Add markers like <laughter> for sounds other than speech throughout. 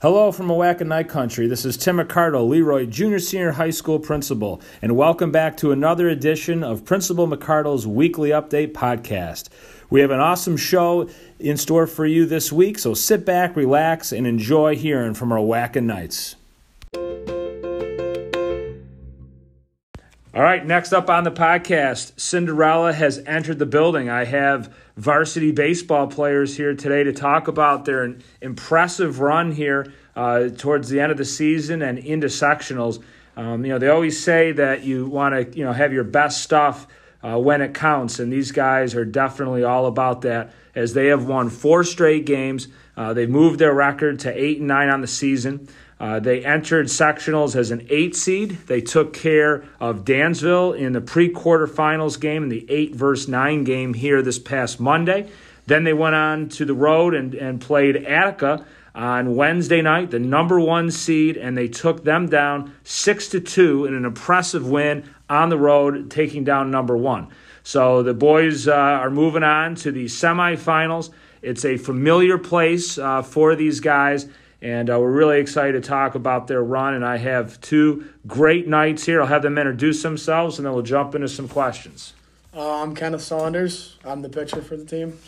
Hello from Knight Country. This is Tim McArdle, Leroy Junior Senior High School Principal, and welcome back to another edition of Principal McArdle's Weekly Update Podcast. We have an awesome show in store for you this week, so sit back, relax, and enjoy hearing from our Oatka Knights. All right, next up on the podcast, Cinderella has entered the building. I have varsity baseball players here today to talk about their impressive run here uh, towards the end of the season and into sectionals. Um, you know, they always say that you want to, you know, have your best stuff uh, when it counts, and these guys are definitely all about that. As they have won four straight games, uh, they've moved their record to eight and nine on the season. Uh, they entered sectionals as an eight seed. They took care of Dansville in the pre quarterfinals game in the eight versus nine game here this past Monday. Then they went on to the road and, and played Attica on Wednesday night, the number one seed, and they took them down six to two in an impressive win on the road, taking down number one. So the boys uh, are moving on to the semifinals. It's a familiar place uh, for these guys and uh, we're really excited to talk about their run. And I have two great Knights here. I'll have them introduce themselves, and then we'll jump into some questions. Uh, I'm Kenneth Saunders. I'm the pitcher for the team.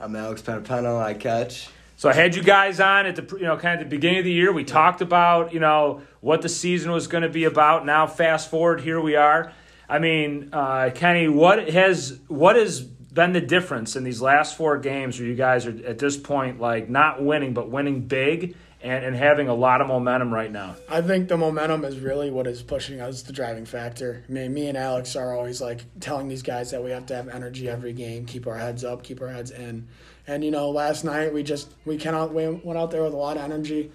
I'm Alex Panepento. I catch. So I had you guys on at the you know kind of the beginning of the year. We talked about you know what the season was going to be about. Now fast forward, here we are. I mean, uh, Kenny, what has what has been the difference in these last four games where you guys are at this point like not winning but winning big and, and having a lot of momentum right now? I think the momentum is really what is pushing us, the driving factor. I mean, me and Alex are always like telling these guys that we have to have energy every game, keep our heads up, keep our heads in. And you know, last night we just we cannot we went out there with a lot of energy.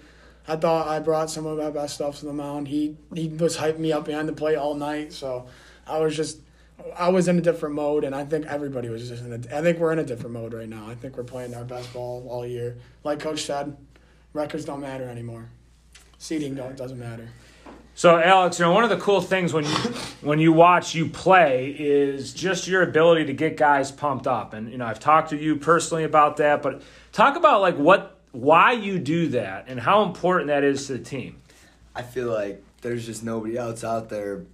I thought I brought some of my best stuff to the mound. He he was hyping me up behind the plate all night, so I was just I was in a different mode, and I think everybody was just in a. I think we're in a different mode right now. I think we're playing our best ball all year. Like Coach said, records don't matter anymore. Seeding don't doesn't matter. So Alex, you know one of the cool things when you when you watch you play is just your ability to get guys pumped up, and you know I've talked to you personally about that, but talk about like what why you do that and how important that is to the team. I feel like there's just nobody else out there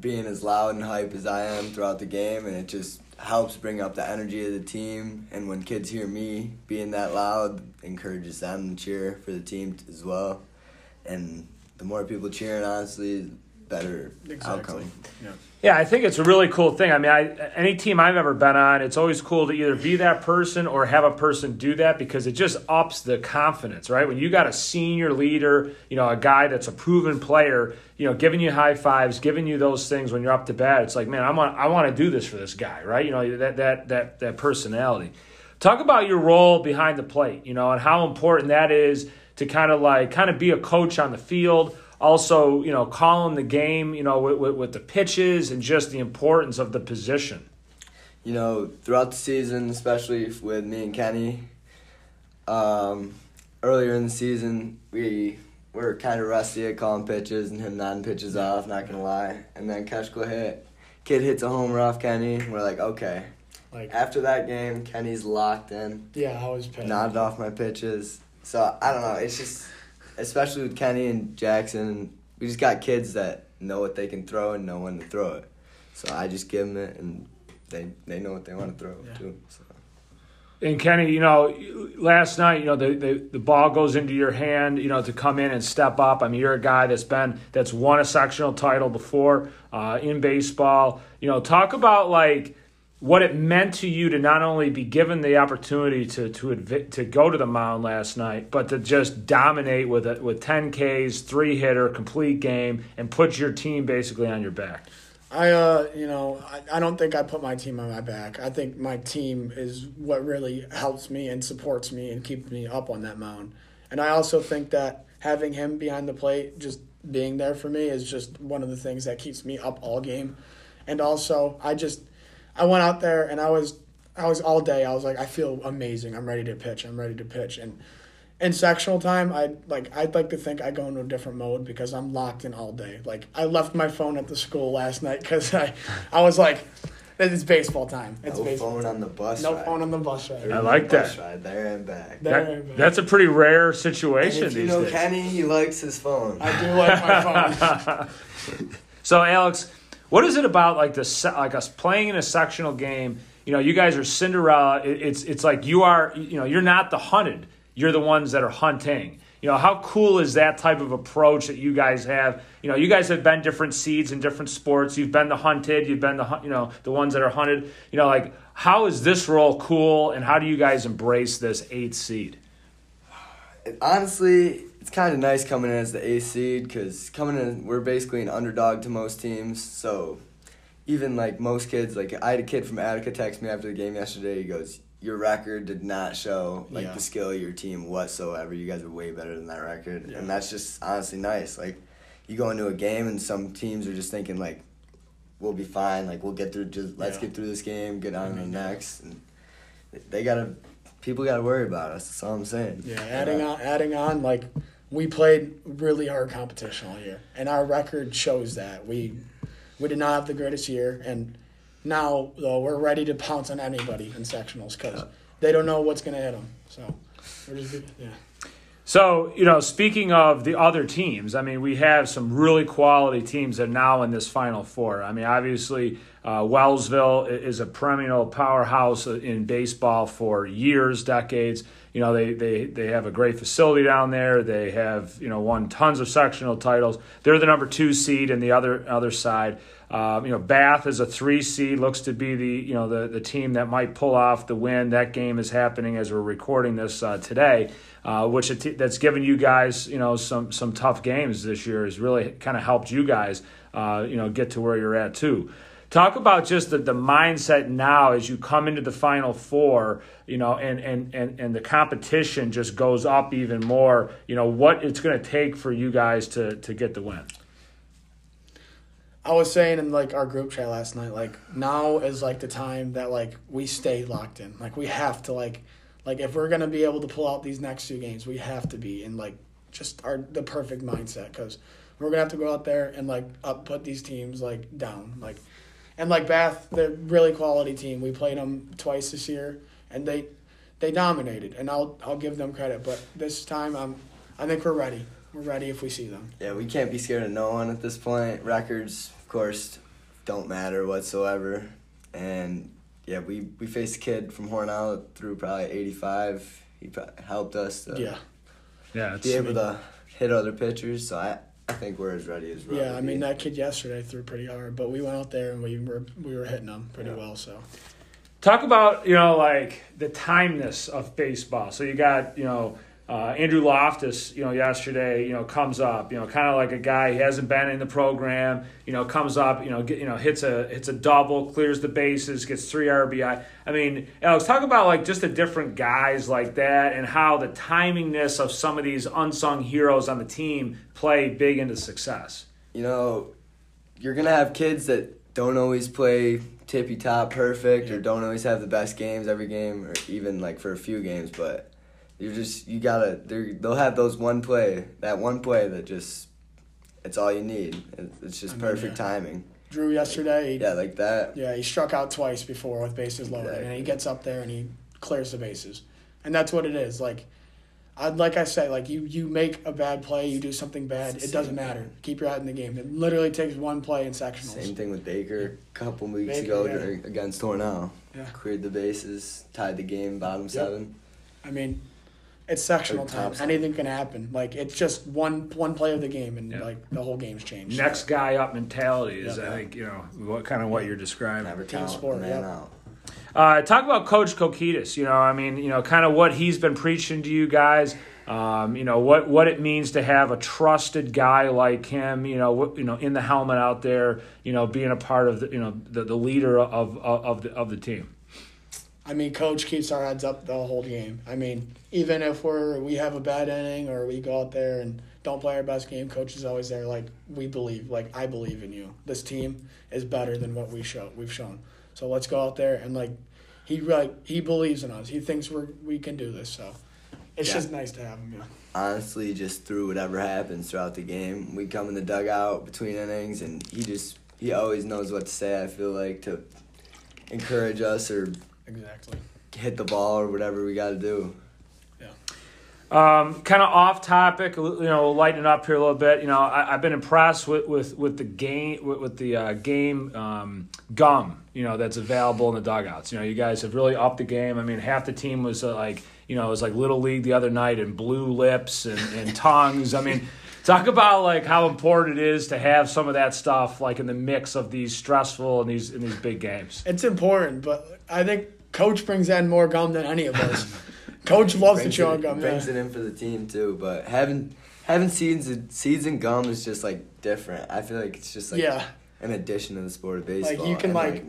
being as loud and hype as I am throughout the game, and it just helps bring up the energy of the team. And when kids hear me being that loud, encourages them to cheer for the team as well. And the more people cheering, honestly, better exactly. outcome. Yeah. Yeah, I think it's a really cool thing. I mean, I, any team I've ever been on, it's always cool to either be that person or have a person do that because it just ups the confidence, right? When you got a senior leader, you know, a guy that's a proven player, you know, giving you high fives, giving you those things when you're up to bat, it's like, man, I want, I want to do this for this guy, right? You know, that that that that personality. Talk about your role behind the plate, you know, and how important that is to kind of like kind of be a coach on the field also, you know, calling the game, you know, with, with, with, the pitches and just the importance of the position. You know, throughout the season, especially with me and Kenny, um, earlier in the season, we were kind of rusty at calling pitches and him nodding pitches off, not going to lie. And then Keshko hit. Kid hits a home off Kenny, we're like, okay. Like After that game, Kenny's locked in. Yeah, I was paying. Nodded off my pitches. So, I don't know. It's just especially with Kenny and Jackson, we just got kids that know what they can throw and know when to throw it. So I just give them it, and they they know what they want to throw yeah. too. So. And Kenny, you know, last night, you know, the, the the ball goes into your hand, you know, to come in and step up. I mean, you're a guy that's been that's won a sectional title before uh, in baseball. You know, talk about like what it meant to you to not only be given the opportunity to to to go to the mound last night, but to just dominate with it with 10 Ks, three hitter, complete game, and put your team basically on your back. I uh you know I, I don't think I put my team on my back. I think my team is what really helps me and supports me and keeps me up on that mound. And I also think that having him behind the plate, just being there for me, is just one of the things that keeps me up all game. And also I just I went out there and I was I was all day. I was like, I feel amazing. I'm ready to pitch. I'm ready to pitch. And in sectional time, I like I'd like to think I go into a different mode because I'm locked in all day. Like I left my phone at the school last night because I I was like, It's baseball time. It's no baseball. phone on the bus No ride. phone on the bus ride. I like Bus that. ride there and back. There That- and back. that's a pretty rare And situation if you these know days. Kenny, he likes his phone. I do like my phone. <laughs> So Alex, what is it about like the like us playing in a sectional game? You know, you guys are Cinderella. It, it's it's like you are. You know, you're not the hunted. You're the ones that are hunting. You know, how cool is that type of approach that you guys have? You know, you guys have been different seeds in different sports. You've been the hunted. You've been the you know the ones that are hunted. You know, like how is this role cool, and how do you guys embrace this eighth seed? Honestly, it's kind of nice coming in as the A seed because coming in, we're basically an underdog to most teams. So even like most kids, like I had a kid from Attica text me after the game yesterday. He goes, "Your record did not show like Yeah. the skill of your team whatsoever. You guys are way better than that record, Yeah. and that's just honestly nice. Like you go into a game and some teams are just thinking like." We'll be fine. Like we'll get through. Just let's Yeah. get through this game. Get on to the Mhm. next. And they gotta. People gotta worry about us. That's all I'm saying. Yeah, adding on, adding on, like we played really hard competition all year, and our record shows that we we did not have the greatest year, and now though we're ready to pounce on anybody in sectionals because they don't know what's gonna hit them. So we're just yeah. So, you know, speaking of the other teams, I mean, we have some really quality teams that are now in this Final Four. I mean, obviously, uh, Wellsville is a perennial powerhouse in baseball for years, decades. You know, they, they, they have a great facility down there. They have, you know, won tons of sectional titles. They're the number two seed in the other other side. Um, you know, Bath is a three seed, looks to be the you know the, the team that might pull off the win. That game is happening as we're recording this uh, today, uh, which it, that's given you guys you know some some tough games this year. Has really kind of helped you guys uh, you know get to where you're at too. Talk about just the, the mindset now as you come into the final four, you know, and, and, and, and the competition just goes up even more. You know, what it's going to take for you guys to, to get the win. I was saying in like our group chat last night, like now is like the time that like we stay locked in. Like we have to like like if we're gonna be able to pull out these next two games, we have to be in like just our the perfect mindset because we're gonna have to go out there and like up put these teams like down like and like Bath, they're really quality team. We played them twice this year and they they dominated and I'll I'll give them credit. But this time I'm I think we're ready. We're ready if we see them. Yeah, we can't be scared of no one at this point. Records, course, don't matter whatsoever. And yeah, we, we faced a kid from Hornell through probably 85. He helped us to Yeah. Yeah, be able to hit other pitchers. So I, I think we're as ready as we're Yeah, I mean that kid yesterday threw pretty hard, but we went out there and we were we were hitting them pretty Yeah. well. So Talk about you know like the timeness of baseball. So you got you know uh, Andrew Loftus, you know yesterday, you know comes up, you know kind of like a guy he hasn't been in the program, you know comes up, you know get, you know hits a hits a double, clears the bases, gets three RBI. I mean, Alex, talk about like just the different guys like that and how the timingness of some of these unsung heroes on the team play big into success. you know, you're gonna have kids that don't always play tippy top perfect or don't always have the best games every game or even like for a few games, but you just you gotta they'll have those one play that one play that just it's all you need. It's just I mean, perfect yeah. timing. Drew yesterday, he, Yeah, like that. yeah, he struck out twice before with bases loaded, and he gets up there and he clears the bases, and that's what it is. Like, I like I say, like you you make a bad play, you do something bad, it doesn't matter. Keep your head in the game. It literally takes one play in sectionals. Same thing with Baker a couple weeks Baker, ago yeah. against Hornell. Yeah. Cleared the bases, tied the game, bottom seven. I mean, it's sectional Or time. top Anything can happen. Like it's just one one play of the game, and Yeah. like the whole game's changed. Next guy up mentality is, Yeah. I think, you know, what kind of what you're describing. Never Team sport, man yeah. out. Uh, talk about Coach Koukides. You know, I mean, you know, kind of what he's been preaching to you guys. Um, you know what what it means to have a trusted guy like him. You know, what, you know, in the helmet out there. You know, being a part of the you know the, the leader of, of of the of the team. I mean, coach keeps our heads up the whole game. I mean, even if we're we have a bad inning or we go out there and don't play our best game, coach is always there. Like we believe, like I believe in you. This team is better than what we show we've shown. So let's go out there and like he like he believes in us. He thinks we're we can do this. So it's Yeah. just nice to have him. Yeah. honestly just through whatever happens throughout the game. We come in the dugout between innings, and he just he always knows what to say. I feel like to encourage us or Exactly. hit the ball or whatever we got to do. Yeah. Um, kind of off topic, you know, lighten it up here a little bit. You know, I, I've been impressed with, with, with the game with, with the uh, game um, gum. You know, that's available in the dugouts. You know, you guys have really upped the game. I mean, half the team was uh, like, you know, it was like little league the other night and blue lips and, and <laughs> tongues. I mean, talk about like how important it is to have some of that stuff like in the mix of these stressful and these in these big games. It's important, but I think coach brings in more gum than any of us. <laughs> coach loves to chew on gum. brings yeah. it in for the team too. But having having seeds seeds and gum is just like different. I feel like it's just like yeah. an addition to the sport of baseball. Like you can, And, like-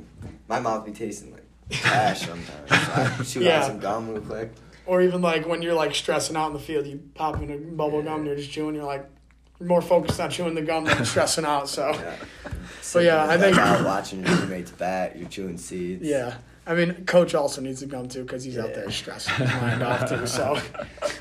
my mouth be tasting like <laughs> trash sometimes. So I chew Yeah. on some gum real quick. Or even like when you're like stressing out in the field, you pop in a bubble gum and you're just chewing. You're like you're more focused on chewing the gum than <laughs> stressing out. So Yeah. But yeah, I think- out watching your teammates bat, you're chewing seeds. yeah. I mean, coach also needs the gum too because he's out there stressing his mind off too. So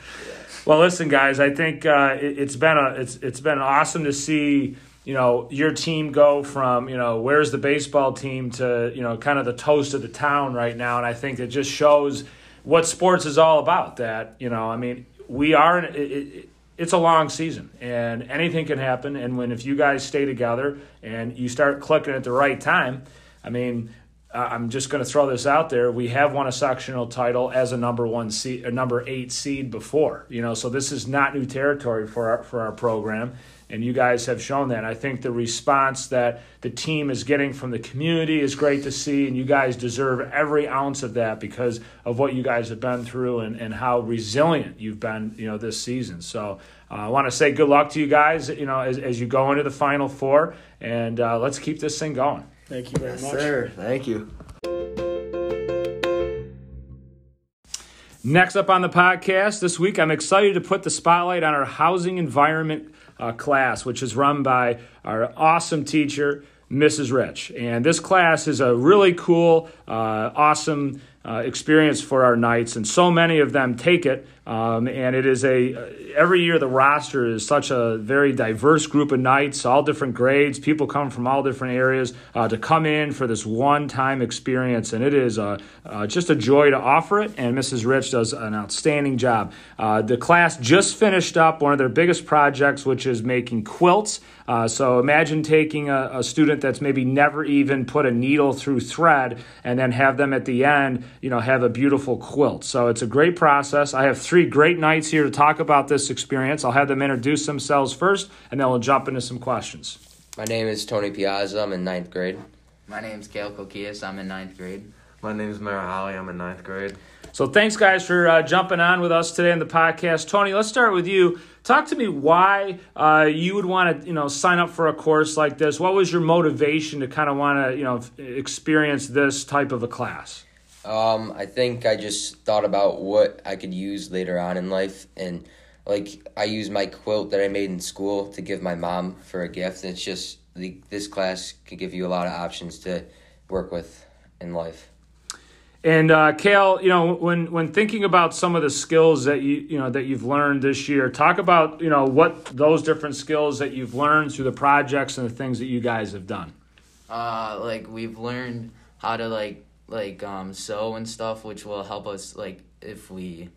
<laughs> Well, listen, guys. I think uh, it, it's been a it's it's been awesome to see you know your team go from you know where's the baseball team to you know kind of the toast of the town right now, and I think it just shows what sports is all about. That you know, I mean, we are. It, it, it's a long season, and anything can happen. And when if you guys stay together and you start clicking at the right time, I mean, I'm just going to throw this out there. We have won a sectional title as a number one seed, a number eight seed before. You know, so this is not new territory for our for our program, and you guys have shown that. I think the response that the team is getting from the community is great to see, and you guys deserve every ounce of that because of what you guys have been through and, and how resilient you've been. You know, this season. So. Uh, I want to say good luck to you guys, you know, as, as you go into the Final Four, and uh, let's keep this thing going. Thank you very Yes, much. sir. Thank you. Next up on the podcast this week, I'm excited to put the spotlight on our housing environment uh, class, which is run by our awesome teacher, Mrs. Rich. And this class is a really cool, uh, awesome uh, experience for our Knights, and so many of them take it. Um, and it is a every year the roster is such a very diverse group of Knights, all different grades. People come from all different areas uh, to come in for this one-time experience, and it is uh, uh, just a joy to offer it. And Mrs. Rich does an outstanding job. Uh, the class just finished up one of their biggest projects, which is making quilts. Uh, so imagine taking a, a student that's maybe never even put a needle through thread, and then have them at the end, you know, have a beautiful quilt. So it's a great process. I have three great nights here to talk about this experience. I'll have them introduce themselves first, and then we'll jump into some questions. My name is Tony Piazza. I'm in ninth grade. My name is Kale Koukides. I'm in ninth grade. My name is Merritt Holly. I'm in ninth grade. So thanks, guys, for uh, jumping on with us today on the podcast. Tony, let's start with you. Talk to me why uh, you would want to, you know, sign up for a course like this. What was your motivation to kind of want to, you know, f- experience this type of a class? Um, I think I just thought about what I could use later on in life, and like I use my quilt that I made in school to give my mom for a gift. It's just the, this class could give you a lot of options to work with in life. And uh, Kale, you know, when when thinking about some of the skills that you you know that you've learned this year, talk about you know what those different skills that you've learned through the projects and the things that you guys have done. Uh, like we've learned how to like like um sew and stuff, which will help us like if we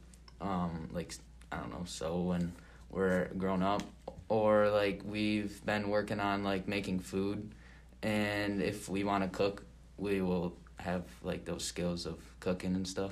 um like I don't know sew when we're grown up, or like we've been working on like making food, and if we want to cook, we will have like those skills of cooking and stuff.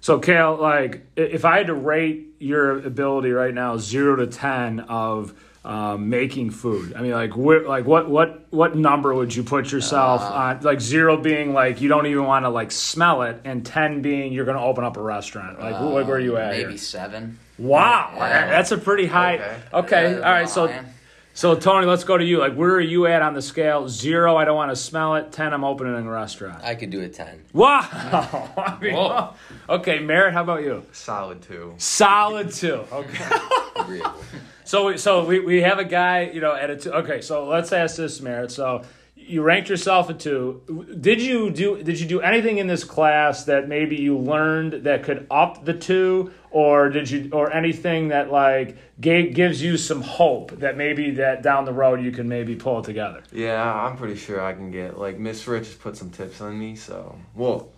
So, Kale, like, if I had to rate your ability right now, zero to ten of um, making food, I mean, like, wh- like what what what number would you put yourself on? Like zero being like you don't even want to like smell it, and ten being you're going to open up a restaurant. Like, wh- where are you at? Maybe here? seven. Wow, Yeah. that's a pretty high. Okay. Okay, Yeah, all right. So, man. so Tony, let's go to you. Like, where are you at on the scale? Zero, I don't want to smell it. Ten, I'm opening a restaurant. I could do a ten. Wow. I <laughs> mean, <laughs> Whoa. okay, Merritt, how about you? Solid two. Solid two. Okay. Agreeable. So so we, we have a guy, you know, at a two. Okay, so let's ask this, Merritt. So you ranked yourself a two. Did you do did you do anything in this class that maybe you learned that could up the two, or did you or anything that like gave, gives you some hope that maybe that down the road you can maybe pull it together? Yeah, I'm pretty sure I can get like Miss Rich has put some tips on me, so well.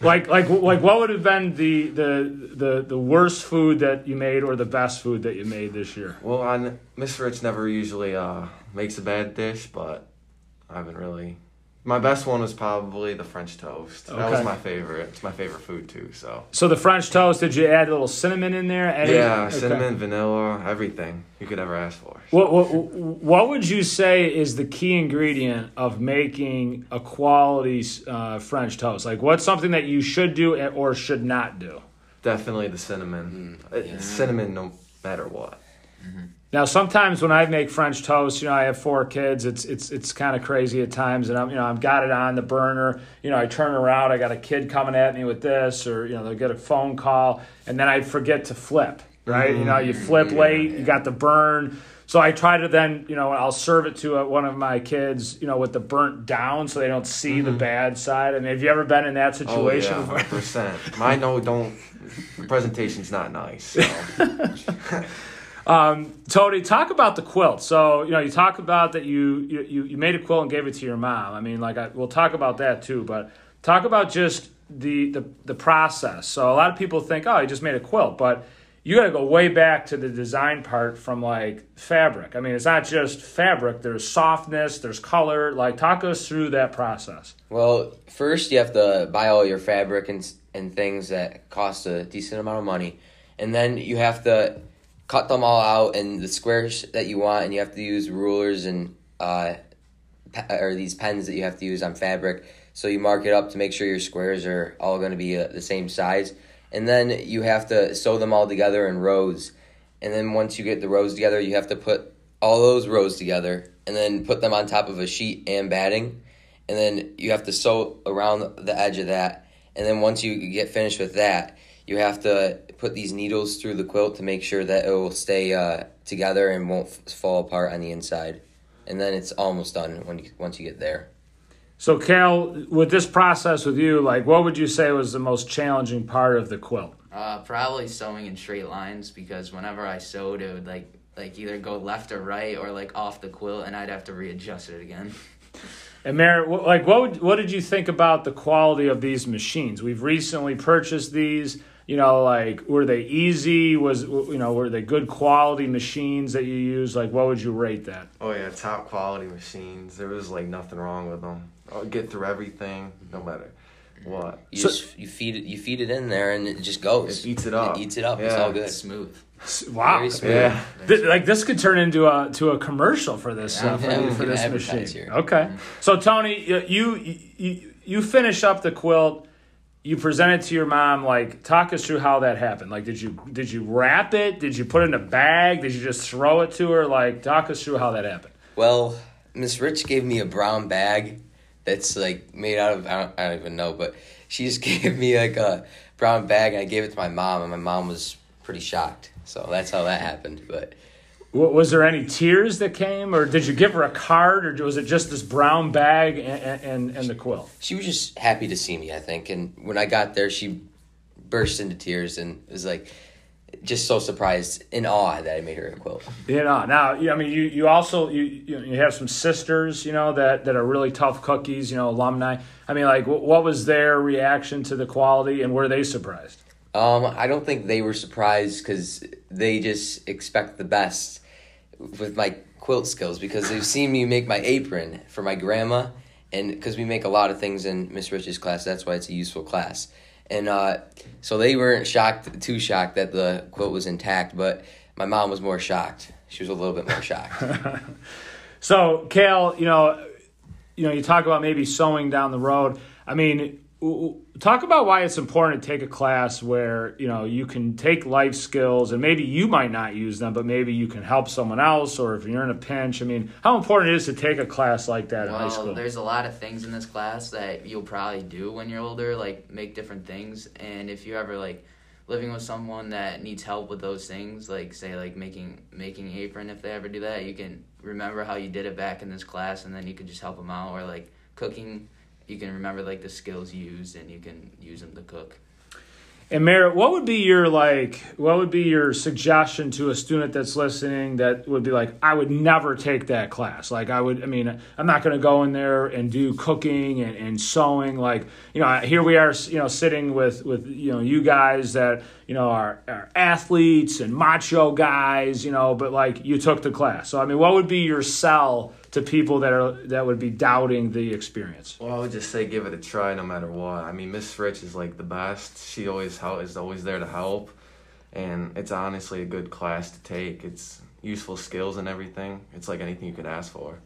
Like like like what would have been the the the the worst food that you made or the best food that you made this year? Well, I Miss Rich never usually uh, makes a bad dish, but I haven't really. My best one was probably the French toast. That Okay. was my favorite. It's my favorite food too. So So the French toast, did you add a little cinnamon in there? Any- yeah, okay. cinnamon, vanilla, everything you could ever ask for. What, what what would you say is the key ingredient of making a quality uh, French toast? Like, what's something that you should do or should not do? Definitely the cinnamon. It's yeah. cinnamon no matter what. Mm-hmm. Now, sometimes when I make French toast, you know, I have four kids. It's it's it's kind of crazy at times, and I'm you know I've got it on the burner. You know, I turn around, I got a kid coming at me with this, or you know they'll get a phone call, and then I forget to flip. Right, you know, you flip late, you got the burn. So I try to then, you know, I'll serve it to uh one of my kids, you know, with the burnt down, so they don't see the bad side. I mean, have you ever been in that situation? Oh situation? yeah, hundred percent. Mine no don't. The presentation's not nice. So. <laughs> <laughs> Um, Tony, talk about the quilt. So you know, you talk about that you you you made a quilt and gave it to your mom. I mean, like I, we'll talk about that too, but talk about just the the the process. So a lot of people think, oh, you just made a quilt, but you got to go way back to the design part from like fabric. I mean, it's not just fabric. There's softness. There's color. Like, talk us through that process. Well, first you have to buy all your fabric and and things that cost a decent amount of money, and then you have to cut them all out in the squares that you want, and you have to use rulers and uh, pe- or these pens that you have to use on fabric. So you mark it up to make sure your squares are all going to be uh, the same size, and then you have to sew them all together in rows. And then once you get the rows together, you have to put all those rows together, and then put them on top of a sheet and batting and then you have to sew around the edge of that. And then once you get finished with that, you have to put these needles through the quilt to make sure that it will stay uh, together and won't f- fall apart on the inside. And then it's almost done when you, once you get there. So, Cal, with this process with you, like, what would you say was the most challenging part of the quilt? Uh, probably sewing in straight lines because whenever I sewed, it would like like either go left or right or like off the quilt, and I'd have to readjust it again. <laughs> And Mary, like, what would, what did you think about the quality of these machines? We've recently purchased these. You know, like, were they easy? Was you know, were they good quality machines that you use? Like, what would you rate that? Oh yeah, top quality machines. There was like nothing wrong with them. I'll get through everything, no matter what. You So- just you feed it you feed it in there and it just goes. It eats it up. It eats it up. It's all good. it's Smooth. Wow, smooth. Yeah. Th- like this could turn into a to a commercial for this uh, for, Yeah, for this machine. here. Okay, so Tony, you, you you you finish up the quilt. You present it to your mom. Like, talk us through how that happened. Like, did you did you wrap it? Did you put it in a bag? Did you just throw it to her? Like, talk us through how that happened. Well, Miss Rich gave me a brown bag that's like made out of I don't, I don't even know, but she just <laughs> gave me like a brown bag and I gave it to my mom and my mom was pretty shocked. So that's how that happened. But Was there any tears that came, or did you give her a card, or was it just this brown bag and and, and the quilt? she was just happy to see me, I think. And when I got there, she burst into tears and was like just so surprised, in awe that I made her a quilt. You know, now I mean, you you also you you you have some sisters, you know, that that are really tough cookies, you know, alumni. I mean, like, what was their reaction to the quality, and were they surprised? Um, I don't think they were surprised because they just expect the best with my quilt skills because they've seen me make my apron for my grandma, and because we make a lot of things in Miss Rich's class, that's why it's a useful class. And uh, so they weren't shocked, too shocked that the quilt was intact, but my mom was more shocked. She was a little bit more shocked. <laughs> So, Kale, you know, you know, you talk about maybe sewing down the road. I mean, talk about why it's important to take a class where you know you can take life skills, and maybe you might not use them, but maybe you can help someone else, or if you're in a pinch. I mean, how important it is to take a class like that in high Well, school? there's a lot of things in this class that you'll probably do when you're older, like make different things. And if you ever like living with someone that needs help with those things, like say like making making apron if they ever do that, you can remember how you did it back in this class, and then you can just help them out. Or like cooking, you can remember like the skills used, and you can use them to cook. And Merritt, what would be your like? What would be your suggestion to a student that's listening that would be like, I would never take that class. Like, I would. I mean, I'm not going to go in there and do cooking and, and sewing. Like, you know, here we are, you know, sitting with with you know you guys that you know are, are athletes and macho guys. You know, but like you took the class. So I mean, what would be your sell to people that are that would be doubting the experience? Well, I would just say give it a try no matter what. I mean, Miss Rich is like the best. She always help, is always there to help, and it's honestly a good class to take. It's useful skills and everything. It's like anything you could ask for.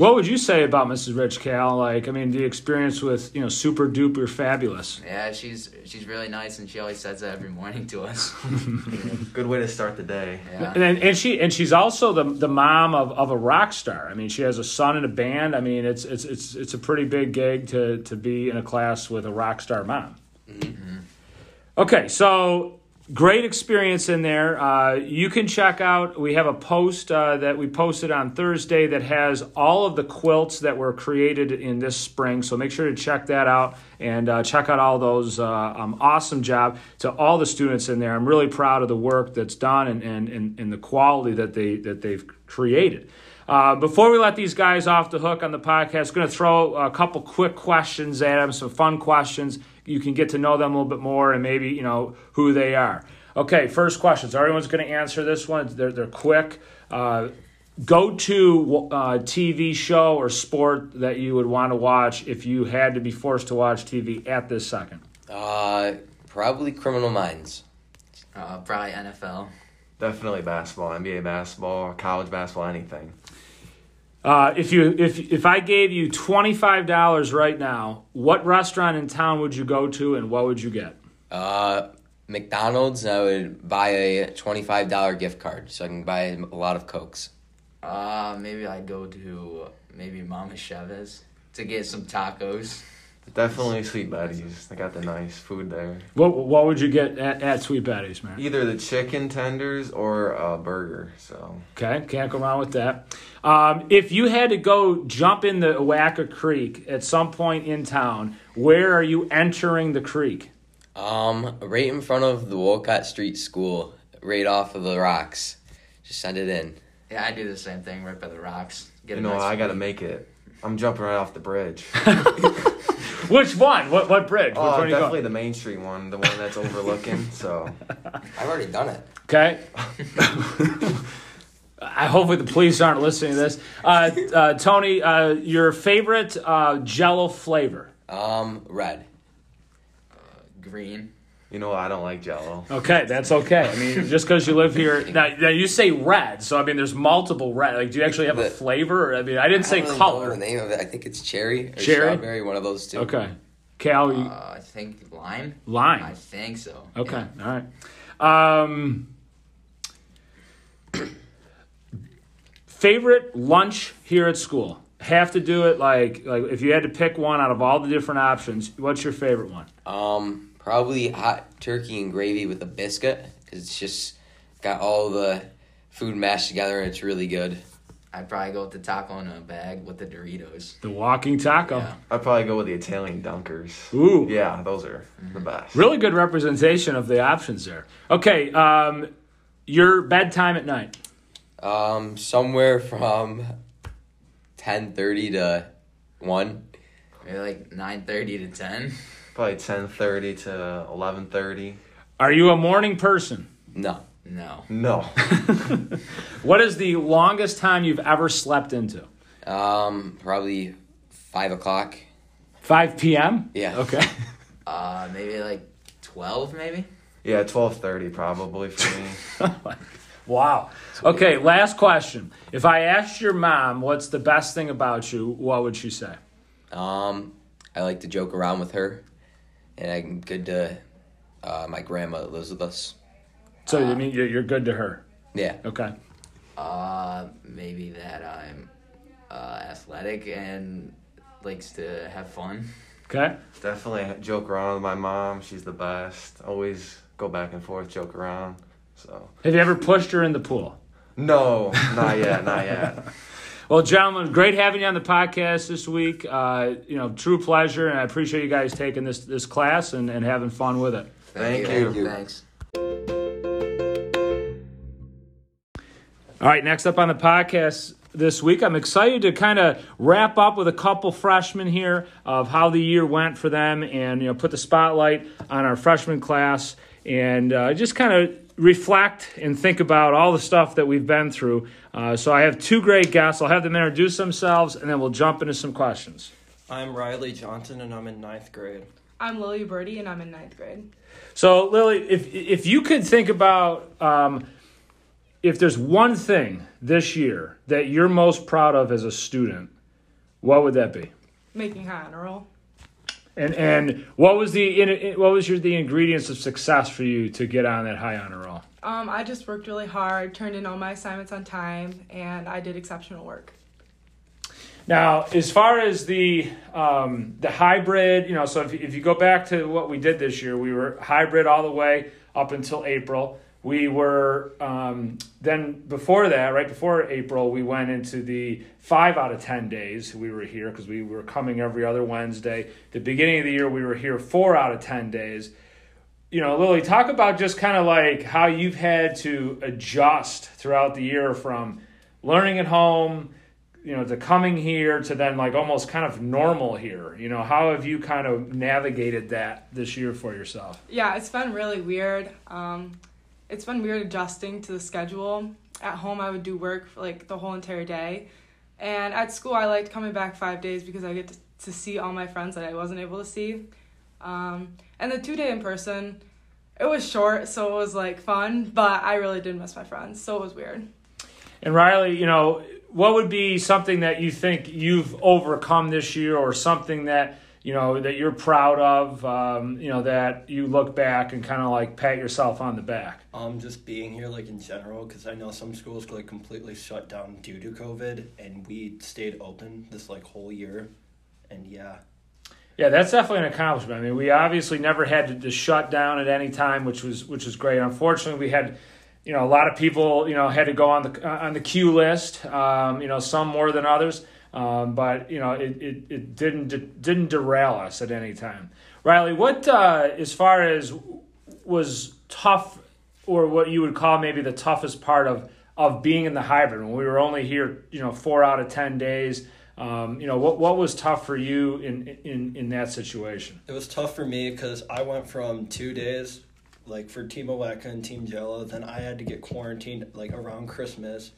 What would you say about Mrs. Rich Cal? Like, I mean, the experience with you know super duper fabulous. Yeah, she's she's really nice, and she always says that every morning to us. <laughs> <laughs> Good way to start the day. Yeah. And, and she and she's also the the mom of, of a rock star. I mean, she has a son in a band. I mean, it's it's it's it's a pretty big gig to to be in a class with a rock star mom. Mm-hmm. Okay, so great experience in there. Uh, you can check out. We have a post uh, that we posted on Thursday that has all of the quilts that were created in this spring. So make sure to check that out and uh, check out all those. Uh, um, awesome job to all the students in there. I'm really proud of the work that's done and and, and, and the quality that they that they've created. Uh, before we let these guys off the hook on the podcast, going to throw a couple quick questions at them, some fun questions. You can get to know them a little bit more and maybe you know who they are. Okay, first questions. Everyone's going to answer this one. They're they're quick. Uh, go to uh, TV show or sport that you would want to watch if you had to be forced to watch TV at this second. Uh, probably Criminal Minds. Uh, probably NFL. Definitely basketball, NBA basketball, college basketball, anything. Uh, if you if if I gave you twenty five dollars right now, what restaurant in town would you go to and what would you get? Uh, McDonald's. I would buy a twenty-five dollar gift card so I can buy a lot of cokes. Uh, maybe I'd go to maybe Mama Chavez to get some tacos. Definitely Sweet Betty's. They got the nice food there. What what would you get at, at Sweet Betty's, man? Either the chicken tenders or a burger. So Okay, can't go wrong with that. Um, if you had to go jump in the Oatka Creek at some point in town, where are you entering the creek? Um, right in front of the Wolcott Street School, right off of the rocks. Just send it in. Yeah, I do the same thing right by the rocks. Get you a know nice I got to make it. I'm jumping right off the bridge. <laughs> <laughs> <laughs> Which one? What what bridge? Which Oh, one are you going? definitely the Main Street one, the one that's overlooking. So <laughs> I've already done it. Okay. I hopefully the police aren't listening to this. Uh, uh, Tony, uh, your favorite uh, Jello flavor? Um, red. green. You know I don't like Jello. Okay, that's okay. I mean, just because you live here now, now, you say red, so I mean, there's multiple red. Like, do you actually have a The- flavor? I mean, I didn't say I don't really know color. the name of it. I think it's cherry or Cherry? strawberry. One of those two. Okay, Cal, you, Uh, I think lime. Lime. I think so. Okay, Yeah. all right. Um, favorite lunch here at school? Have to do it like like if you had to pick one out of all the different options. What's your favorite one? Um, probably hot turkey and gravy with a biscuit because it's just got all the food mashed together and it's really good. I'd probably go with the taco in a bag with the Doritos. The walking taco. Yeah. I'd probably go with the Italian dunkers. Ooh. Yeah, those are the best. Really good representation of the options there. Okay, um, your bedtime at night. Um, somewhere from ten thirty to one. Maybe like nine thirty to ten. Probably ten thirty to eleven thirty. Are you a morning person? No. No. No, <laughs> What is the longest time you've ever slept into? Um, probably five o'clock. 5 p.m.? Yeah. Okay. <laughs> Uh, maybe like twelve, maybe. yeah, twelve thirty probably for me. <laughs> wow. Okay, last question. If I asked your mom what's the best thing about you, what would she say? Um, I like to joke around with her, and I'm good to uh, my grandma that lives with us. So, you mean you're you're good to her? Yeah. Okay. Uh, maybe that I'm uh, athletic and likes to have fun. Okay. Definitely joke around with my mom. She's the best. Always go back and forth, joke around. So Have you ever pushed her in the pool? no, not yet, not yet. <laughs> Well, gentlemen, great having you on the podcast this week. Uh, you know, true pleasure, and I appreciate you guys taking this this class and, and having fun with it. Thank you. Thanks. All right, next up on the podcast this week, I'm excited to kind of wrap up with a couple freshmen here of how the year went for them, and you know, put the spotlight on our freshman class, and uh, just kind of reflect and think about all the stuff that we've been through. Uh, so I have two great guests. I'll have them introduce themselves, and then we'll jump into some questions. I'm Riley Johnson and I'm in ninth grade. I'm Lilly Uberty and I'm in ninth grade. So, Lilly, if if you could think about um, if there's one thing this year that you're most proud of as a student, what would that be? Making high honor roll. And and what was the in, what was your the ingredients of success for you to get on that high honor roll? Um, I just worked really hard, turned in all my assignments on time, and I did exceptional work. Now, as far as the um, the hybrid, you know, so if, if you go back to what we did this year, we were hybrid all the way up until April. We were um, then before that, right before April, we went into the five out of ten days we were here because we were coming every other Wednesday. The beginning of the year, we were here four out of ten days. You know, Lilly, talk about just kind of like how you've had to adjust throughout the year from learning at home you know, to coming here to then like almost kind of normal here. You know, how have you kind of navigated that this year for yourself? Yeah, it's been really weird. Um, it's been weird adjusting to the schedule. At home, I would do work for like the whole entire day. And at school, I liked coming back five days because I get to, to see all my friends that I wasn't able to see. Um, and the two day in person, it was short, so it was like fun, but I really did miss my friends, so it was weird. And Riley, you know, what would be something that you think you've overcome this year, or something that you know that you're proud of? Um, you know that you look back and kind of like pat yourself on the back. Um, just being here like in general, because I know some schools like completely shut down due to COVID, and we stayed open this like whole year, and yeah, Yeah, that's definitely an accomplishment. I mean, we obviously never had to, to shut down at any time, which was which was great. Unfortunately, we had, you know, a lot of people, you know, had to go on the on the queue list. Um, you know, some more than others, um, but you know, it, it, it didn't didn't derail us at any time. Riley, what uh, as far as was tough, or what you would call maybe the toughest part of of being in the hybrid when we were only here, you know, four out of ten days. Um, you know, what what was tough for you in in in that situation? it was tough for me because I went from two days, like for Team Oatka and Team Jello, then I had to get quarantined like around Christmas.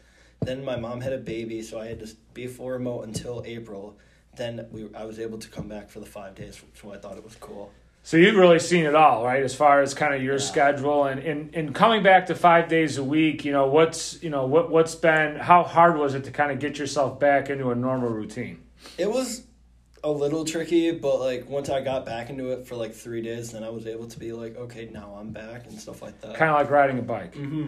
Then my mom had a baby, so I had to be full remote until April. Then we, I was able to come back for the five days, so I thought it was cool. So you've really seen it all, right? As far as kind of your Yeah. schedule and, and, and coming back to five days a week, you know, what's you know, what what's been how hard was it to kind of get yourself back into a normal routine? It was a little tricky, but like once I got back into it for like three days, then I was able to be like, okay, now I'm back and stuff like that. Kind of like riding a bike. hmm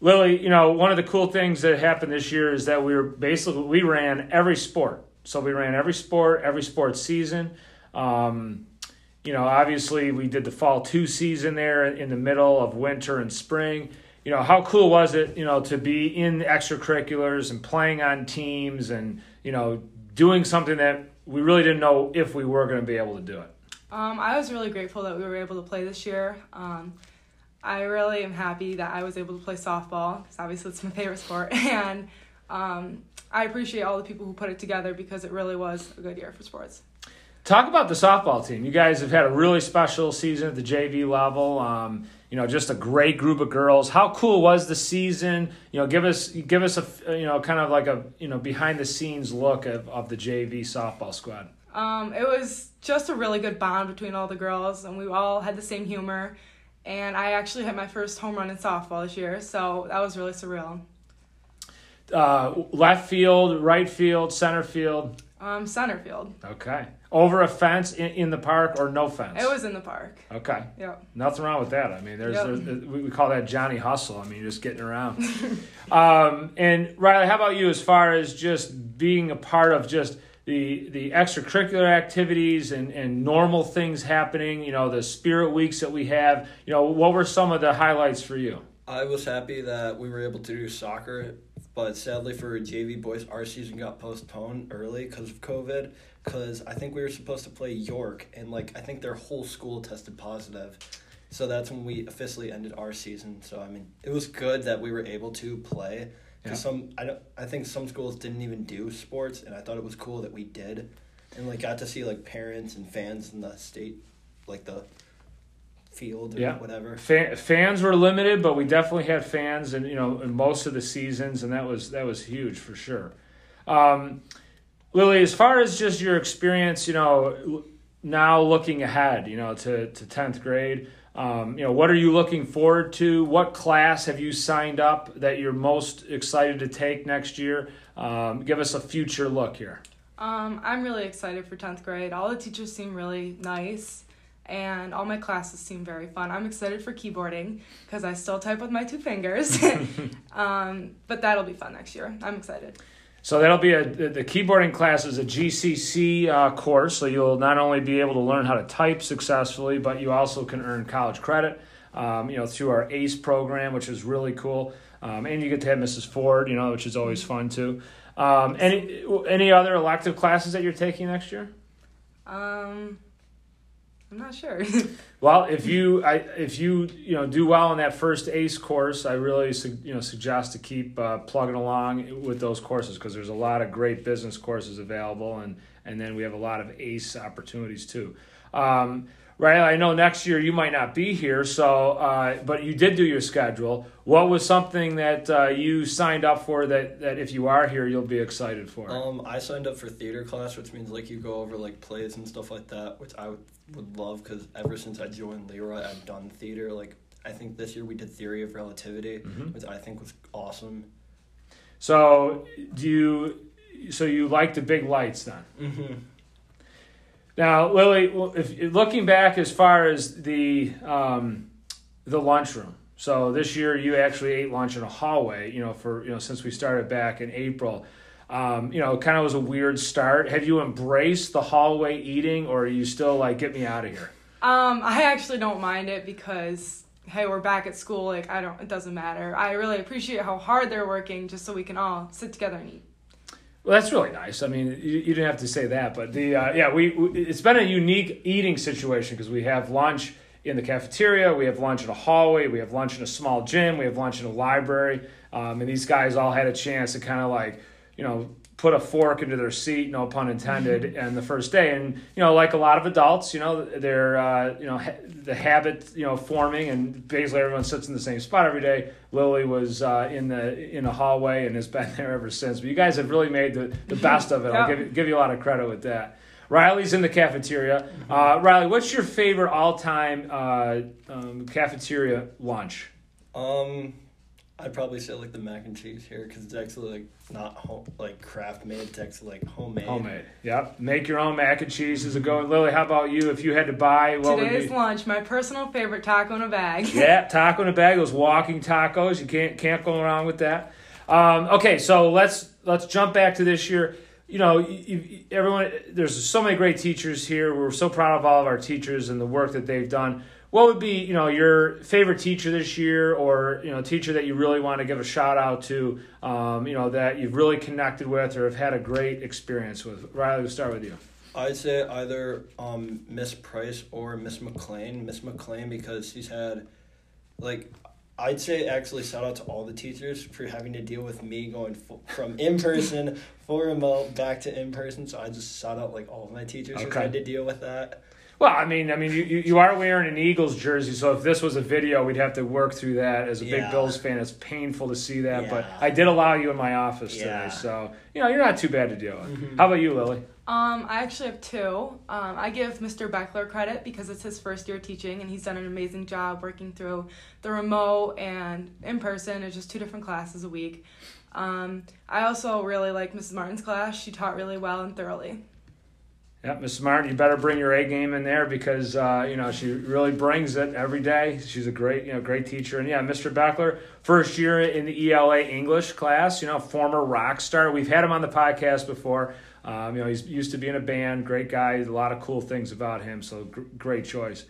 Lilly, you know, one of the cool things that happened this year is that we were basically we ran every sport. So we ran every sport, every sports season. Um, you know, obviously we did the fall two season there in the middle of winter and spring. You know, how cool was it, you know, to be in extracurriculars and playing on teams and, you know, doing something that we really didn't know if we were going to be able to do it. Um, I was really grateful that we were able to play this year. Um, I really am happy that I was able to play softball because obviously it's my favorite sport, <laughs> and um, I appreciate all the people who put it together because it really was a good year for sports. Talk about the softball team. You guys have had a really special season at the JV level. Um, you know, just a great group of girls. How cool was the season? You know, give us give us a you know kind of like a you know behind the scenes look of, of the JV softball squad. Um, it was just a really good bond between all the girls, and we all had the same humor. And I actually hit my first home run in softball this year, so that was really surreal. Uh, left field, right field, center field. Um, center field. Okay, over a fence in, in the park or no fence. It was in the park. okay. Yep. Nothing wrong with that. I mean, there's, Yep. there's we we call that Johnny Hustle. I mean, just getting around. <laughs> um, and Riley, how about you as far as just being a part of just the the extracurricular activities and, and normal things happening, you know, the spirit weeks that we have, you know, what were some of the highlights for you? I was happy that we were able to do soccer, but sadly for JV boys, our season got postponed early because of COVID. Because I think we were supposed to play York, and like I think their whole school tested positive, so that's when we officially ended our season. So I mean, it was good that we were able to play. Because Yeah. some I don't I think some schools didn't even do sports, and I thought it was cool that we did, and like got to see like parents and fans in the state, like the field or Yeah. whatever. Fan, fans were limited, but we definitely had fans, and you know, in most of the seasons, and that was that was huge for sure. Um, Lilly, as far as just your experience, you know, now looking ahead, you know, to to tenth grade, um, you know, what are you looking forward to? What class have you signed up that you're most excited to take next year? Um, give us a future look here. Um, I'm really excited for 10th grade. All the teachers seem really nice, and all my classes seem very fun. I'm excited for keyboarding because I still type with my two fingers. <laughs> <laughs> um, but that'll be fun next year. I'm excited. So that'll be a the keyboarding class is a GCC uh, course. So you'll not only be able to learn how to type successfully, but you also can earn college credit. Um, you know through our ACE program, which is really cool, um, and you get to have Mrs. Ford, you know, which is always fun too. Um, any any other elective classes that you're taking next year? Um, I'm not sure. <laughs> Well, if you I, if you you know do well in that first ACE course, I really su- you know suggest to keep uh, plugging along with those courses because there's a lot of great business courses available, and and then we have a lot of ACE opportunities too. Um, right, I know next year you might not be here, so uh, but you did do your schedule. What was something that uh, you signed up for that that if you are here you'll be excited for? Um, I signed up for theater class, which means like you go over like plays and stuff like that, which I would, would love because ever since I joined Le Roy, I've done theater. Like I think this year we did theory of relativity, Mhm. which I think was awesome. So do you so you like the big lights then? Mm-hmm. Now, Lilly, if looking back as far as the um, the lunchroom, so this year you actually ate lunch in a hallway. You know, for you know since we started back in April, um, you know, kind of was a weird start. Have you embraced the hallway eating, or are you still like get me out of here? Um, I actually don't mind it because hey, we're back at school. Like I don't, it doesn't matter. I really appreciate how hard they're working just so we can all sit together and eat. Well, that's really nice. I mean, you, you didn't have to say that, but the uh, yeah, we, we it's been a unique eating situation because we have lunch in the cafeteria, we have lunch in a hallway, we have lunch in a small gym, we have lunch in a library, um, and these guys all had a chance to kind of like you know put a fork into their seat, no pun intended, and the first day, and you know like a lot of adults, you know they're uh, you know ha- the habit you know forming, and basically everyone sits in the same spot every day. Lilly was uh, in the in a hallway and has <laughs> been there ever since. But you guys have really made the, the best of it. I'll give, you- give you a lot of credit with that. Riley's in the cafeteria. Uh, Riley, what's your favorite all time uh, um, cafeteria lunch? Um, I'd probably say like the mac and cheese here because it's actually like not home, like Kraft made. It's actually like homemade. Homemade. Yep. Make your own mac and cheese is a go. Lilly, how about you? If you had to buy, what would Today's be? lunch, my personal favorite taco in a bag. <laughs> yeah, taco in a bag. Those walking tacos. You can't can't go wrong with that. Um, okay, so let's let's jump back to this year. You know, you, you, everyone. There's so many great teachers here. We're so proud of all of our teachers and the work that they've done. What would be you know your favorite teacher this year, or you know teacher that you really want to give a shout out to? Um, you know that you've really connected with or have had a great experience with. Riley, we'll start with you. I'd say either um, Miss Price or Miss McLean. Miss McLean because she's had, like, I'd say actually shout out to all the teachers for having to deal with me going f- from in person for remote back to in person. So I just shout out like all of my teachers who had to deal with that. Well, I mean, I mean, you, you you are wearing an Eagles jersey, so if this was a video, we'd have to work through that. As a big Bills fan, it's painful to see that, but I did allow you in my office Yeah. today, so you know you're not too bad to deal with. How about you, Lilly? Um, I actually have two. Um, I give Mr. Beckler credit because it's his first year teaching and he's done an amazing job working through the remote and in person. It's just two different classes a week. Um, I also really like Mrs. Martin's class. She taught really well and thoroughly. Yep, Miss Martin, you better bring your A game in there because uh, you know she really brings it every day. She's a great, you know, great teacher. And yeah, Mr. Beckler, first year in the ELA English class. You know, former rock star. We've had him on the podcast before. Um, you know, he's used to be in a band, great guy, a lot of cool things about him, so gr- great choice.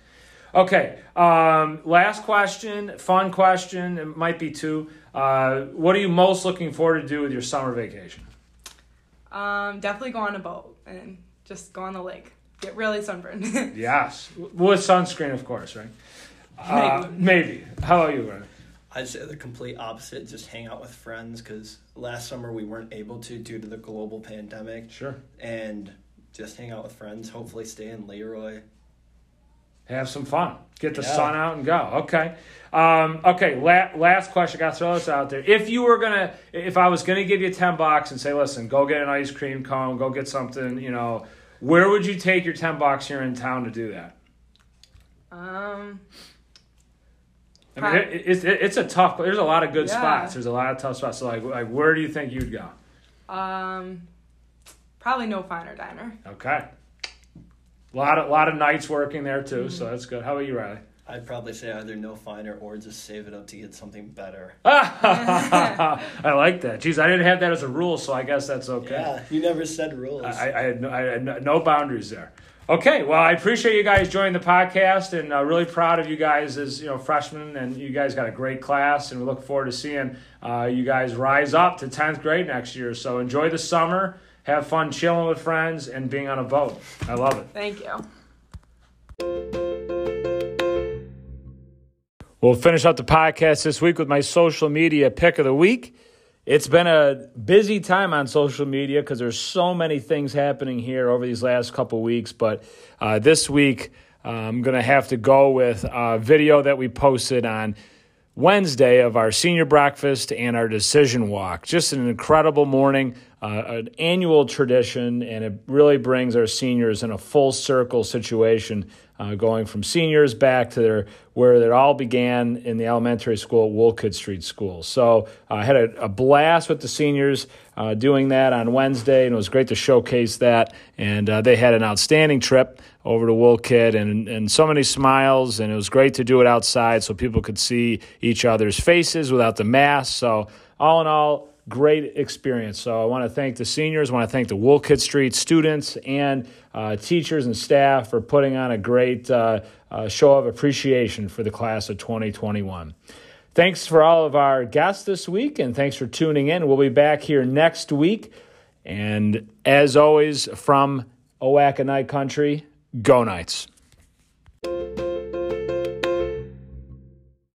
Okay, um, last question, fun question. It might be two. Uh, what are you most looking forward to do with your summer vacation? Um, definitely go on a boat and just go on the lake. Get really sunburned. <laughs> Yes, with sunscreen, of course, right? Uh, maybe. How are you, Ryan? I'd say the complete opposite. Just hang out with friends because last summer we weren't able to due to the global pandemic, Sure. and just hang out with friends. Hopefully, stay in Le Roy. Have some fun. Get the Yeah. sun out and go. Okay. Um, okay. La- last question. I Got to throw this out there. If you were gonna, if I was gonna give you ten bucks and say, listen, go get an ice cream cone, go get something, you know, where would you take your ten bucks here in town to do that? um, I mean, it, it's it, it's a tough. There's a lot of good Yeah. spots. There's a lot of tough spots. So like, like, where do you think you'd go? um, probably no finer diner. Okay. A lot of lot of nights working there too, Mm-hmm. so that's good. How about you, Riley? I'd probably say either no finer or just save it up to get something better. <laughs> I like that. Jeez, I didn't have that as a rule, so I guess that's okay. Yeah, you never said rules. I, I, had no, I had no- no boundaries there. Okay, well, I appreciate you guys joining the podcast, and uh, really proud of you guys as you know freshmen, and you guys got a great class, and we look forward to seeing uh, you guys rise up to tenth grade next year. So enjoy the summer, have fun chilling with friends, and being on a boat. I love it. Thank you. We'll finish up the podcast this week with my social media pick of the week. It's been a busy time on social media because there's so many things happening here over these last couple weeks. But uh, this week, uh, I'm going to have to go with a video that we posted on Wednesday of our senior breakfast and our decision walk. Just an incredible morning, uh, an annual tradition, and it really brings our seniors in a full circle situation, uh, going from seniors back to their where it all began in the elementary school at Wolcott Street School. So uh, I had a, a blast with the seniors uh, doing that on Wednesday, and it was great to showcase that. And uh, they had an outstanding trip over to Wolcott and, and so many smiles, and it was great to do it outside so people could see each other's faces without the mask. So, all in all, great experience. So, I want to thank the seniors, I want to thank the Wolcott Street students and uh, teachers and staff for putting on a great uh, uh, show of appreciation for the class of 2021. Thanks for all of our guests this week, and thanks for tuning in. We'll be back here next week. And as always, from Knight Country, go Knights.